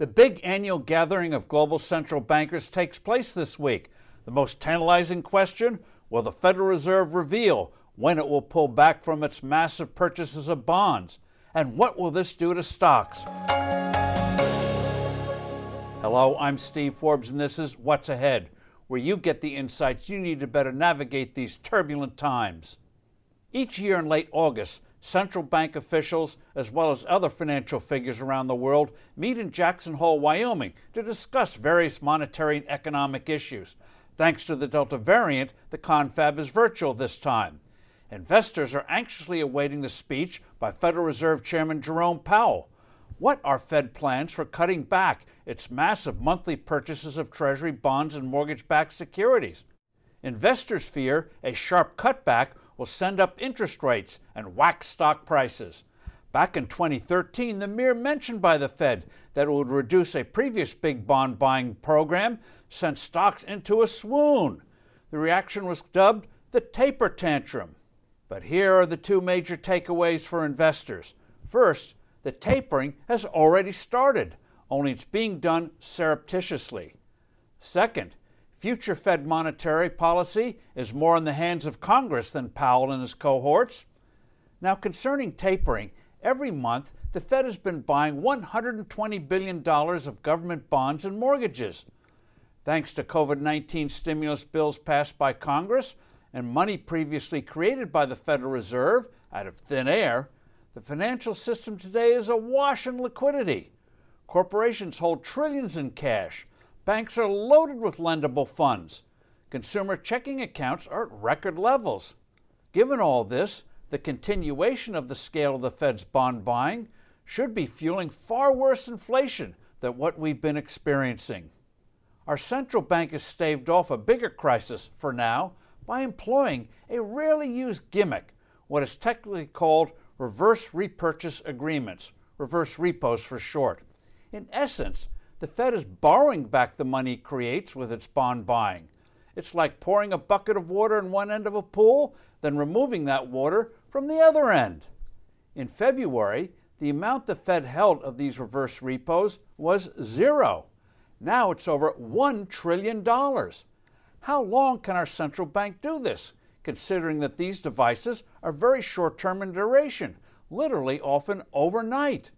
The big annual gathering of global central bankers takes place this week. The most tantalizing question will the Federal Reserve reveal when it will pull back from its massive purchases of bonds? And what will this do to stocks? Hello, I'm Steve Forbes, and this is What's Ahead, where you get the insights you need to better navigate these turbulent times. Each year in late August, central bank officials, as well as other financial figures around the world, meet in Jackson Hole, Wyoming, to discuss various monetary and economic issues. Thanks to the Delta variant, the confab is virtual this time. Investors are anxiously awaiting the speech by Federal Reserve Chairman Jerome Powell. What are Fed plans for cutting back its massive monthly purchases of Treasury bonds and mortgage backed securities? Investors fear a sharp cutback will send up interest rates and whack stock prices. Back in 2013, the mere mention by the Fed that it would reduce a previous big bond buying program sent stocks into a swoon. The reaction was dubbed the taper tantrum. But here are the two major takeaways for investors. First, the tapering has already started, only it's being done surreptitiously. Second, Future Fed monetary policy is more in the hands of Congress than Powell and his cohorts. Now, concerning tapering, every month the Fed has been buying $120 billion of government bonds and mortgages. Thanks to COVID 19 stimulus bills passed by Congress and money previously created by the Federal Reserve out of thin air, the financial system today is awash in liquidity. Corporations hold trillions in cash Banks are loaded with lendable funds. Consumer checking accounts are at record levels. Given all this, the continuation of the scale of the Fed's bond buying should be fueling far worse inflation than what we've been experiencing. Our central bank has staved off a bigger crisis for now by employing a rarely used gimmick, what is technically called reverse repurchase agreements, reverse repos for short. In essence, the Fed is borrowing back the money it creates with its bond buying. It's like pouring a bucket of water in one end of a pool, then removing that water from the other end. In February, the amount the Fed held of these reverse repos was zero. Now it's over $1 trillion. How long can our central bank do this, considering that these devices are very short term in duration, literally often overnight?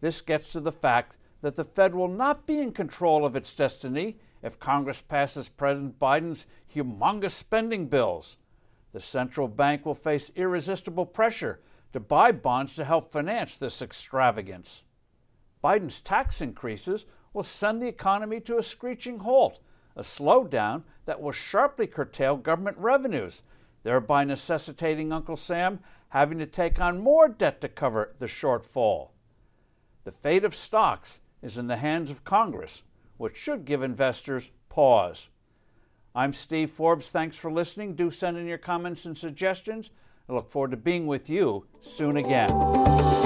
This gets to the fact that the Fed will not be in control of its destiny if Congress passes President Biden's humongous spending bills. The central bank will face irresistible pressure to buy bonds to help finance this extravagance. Biden's tax increases will send the economy to a screeching halt, a slowdown that will sharply curtail government revenues, thereby necessitating Uncle Sam having to take on more debt to cover the shortfall. The fate of stocks is in the hands of Congress, which should give investors pause. I'm Steve Forbes. Thanks for listening. Do send in your comments and suggestions. I look forward to being with you soon again.